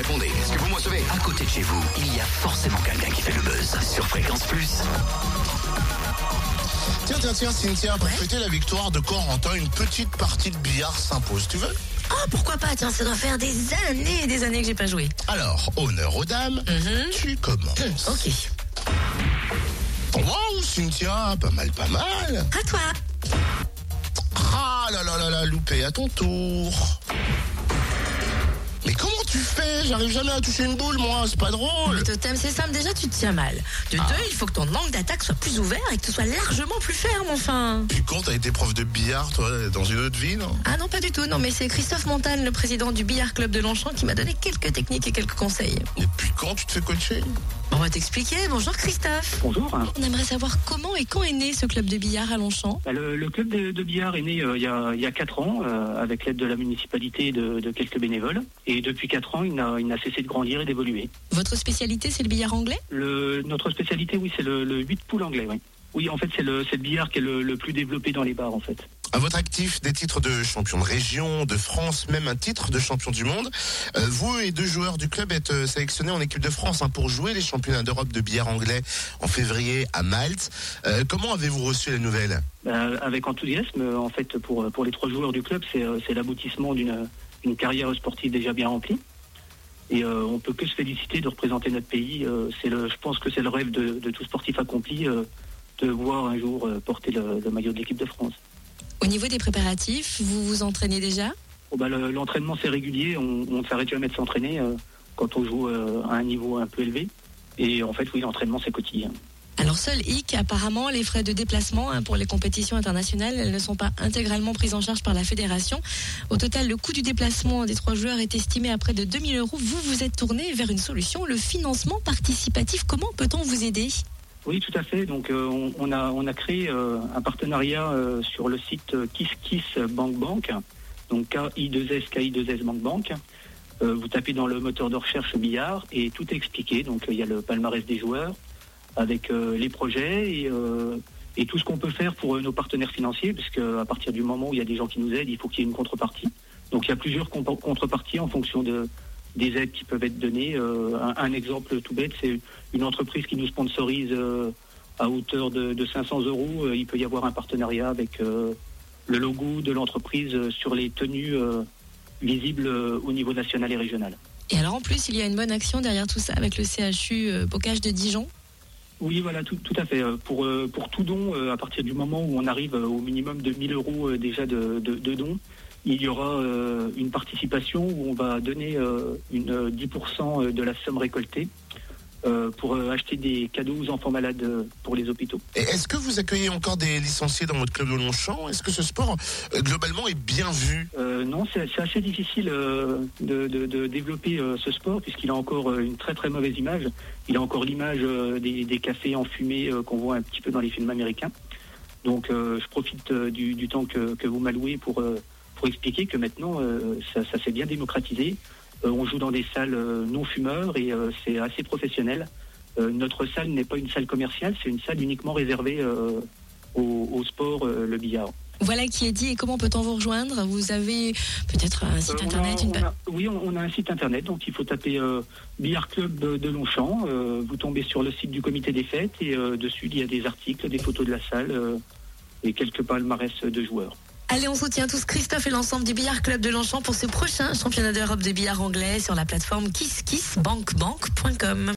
Répondez, est-ce que vous me recevez À côté de chez vous, il y a forcément quelqu'un qui fait le buzz sur Fréquence Plus. Tiens, tiens, tiens, Cynthia, pour Ouais. fêter la victoire de Corentin, une petite partie de billard s'impose. Tu veux? Oh, pourquoi pas? Tiens, ça doit faire des années et des années que j'ai pas joué. Alors, honneur aux dames, Mhm. tu commences. Ok. Wow, Cynthia, pas mal, pas mal. À toi. Ah là là là là, loupé, à ton tour. Mais comment tu fais? J'arrive jamais à toucher une boule, moi, c'est pas drôle. Le totem, c'est simple. Déjà, tu te tiens mal. De Ah. deux, il faut que ton angle d'attaque soit plus ouvert et que tu sois largement plus ferme, enfin. Puis quand t'as été prof de billard, toi, dans une autre vie, non? Ah non, pas du tout. Non, mais c'est Christophe Montagne, le président du Billard Club de Longchamp, qui m'a donné quelques techniques et quelques conseils. Et puis quand tu te fais coacher? On va t'expliquer. Bonjour Christophe. Bonjour. On aimerait savoir comment et quand est né ce club de billard à Longchamp. Bah, Le, le club de, de billard est né euh, il, y a, il y a 4 ans euh, avec l'aide de la municipalité et de, de quelques bénévoles. Et depuis 4 ans, il n'a il n'a cessé de grandir et d'évoluer. Votre spécialité, c'est le billard anglais? Le- Notre spécialité, oui, c'est le, le 8 poules anglais. Oui, oui en fait, c'est le, c'est le billard qui est le, le plus développé dans les bars, en fait. À votre actif, des titres de champion de région, de France, même un titre de champion du monde. Euh, vous et deux joueurs du club êtes euh, sélectionnés en équipe de France hein, pour jouer les championnats d'Europe de billard anglais en février à Malte. Euh, comment avez-vous reçu la nouvelle avec enthousiasme, en fait, pour, pour les trois joueurs du club, c'est c'est l'aboutissement d'une une carrière sportive déjà bien remplie. Et euh, on peut que se féliciter de représenter notre pays. Euh, c'est le, je pense que c'est le rêve de, de tout sportif accompli euh, de voir un jour euh, porter le, le maillot de l'équipe de France. Au niveau des préparatifs, vous vous entraînez déjà? Bon, bah, le- L'entraînement c'est régulier, on ne s'arrête jamais de s'entraîner quand on joue à un niveau un peu élevé. Et en fait, oui, l'entraînement c'est quotidien. Alors seul hic, apparemment, les frais de déplacement hein, pour les compétitions internationales, elles ne sont pas intégralement prises en charge par la fédération. Au total, le coût du déplacement des trois joueurs est estimé à près de 2000 euros. Vous vous êtes tourné vers une solution, le financement participatif. Comment peut-on vous aider? Oui, tout à fait. Donc, euh, on, a, créé euh, un partenariat euh, sur le site euh, KissKiss Bank donc K-I-2-S, K-I-2-S Bank Bank. Vous tapez dans le moteur de recherche billard et tout est expliqué. Donc, il y a le palmarès des joueurs avec euh, les projets et, euh, et tout ce qu'on peut faire pour euh, nos partenaires financiers, puisque à partir du moment où il y a des gens qui nous aident, il faut qu'il y ait une contrepartie. Donc, il y a plusieurs contreparties en fonction de, des aides qui peuvent être données. Un, exemple tout bête, c'est une entreprise qui nous sponsorise à hauteur de, de 500 euros. Il peut y avoir un partenariat avec le logo de l'entreprise sur les tenues visibles au niveau national et régional. Et alors en plus, il y a une bonne action derrière tout ça avec le CHU Bocage de Dijon. Oui, voilà, tout, tout à fait. Euh, Pour, euh, pour tout don, euh, à partir du moment où on arrive au minimum de 1000 euros déjà de, de, de dons, il y aura une participation où on va donner une, euh, 10% de la somme récoltée pour acheter des cadeaux aux enfants malades pour les hôpitaux. Est-ce que vous accueillez encore des licenciés dans votre club de Longchamp? Est-ce que ce sport, globalement, est bien vu? Euh, non, c'est assez difficile euh, de, développer euh, ce sport puisqu'il a encore euh, une très très mauvaise image. Il a encore l'image euh, des, cafés enfumés euh, qu'on voit un petit peu dans les films américains. Donc euh, je profite euh, du, temps que, vous m'allouez pour, euh, pour expliquer que maintenant euh, ça, s'est bien démocratisé. Euh, on joue dans des salles euh, non fumeurs et euh, c'est assez professionnel. Euh, notre salle n'est pas une salle commerciale, c'est une salle uniquement réservée euh, au, sport, euh, le billard. Voilà qui est dit. Et comment peut-on vous rejoindre? Vous avez peut-être un site Euh, on internet, a- une on page. a- Oui, on, a un site internet, donc il faut taper euh, Billard Club de, de Longchamp. Euh, vous tombez sur le site du comité des fêtes et dessus il y a des articles, des photos de la salle et quelques palmarès de joueurs. Allez, on soutient tous Christophe et l'ensemble du Billard Club de Longchamp pour ce prochain championnat d'Europe de billard anglais sur la plateforme kisskissbankbank.com.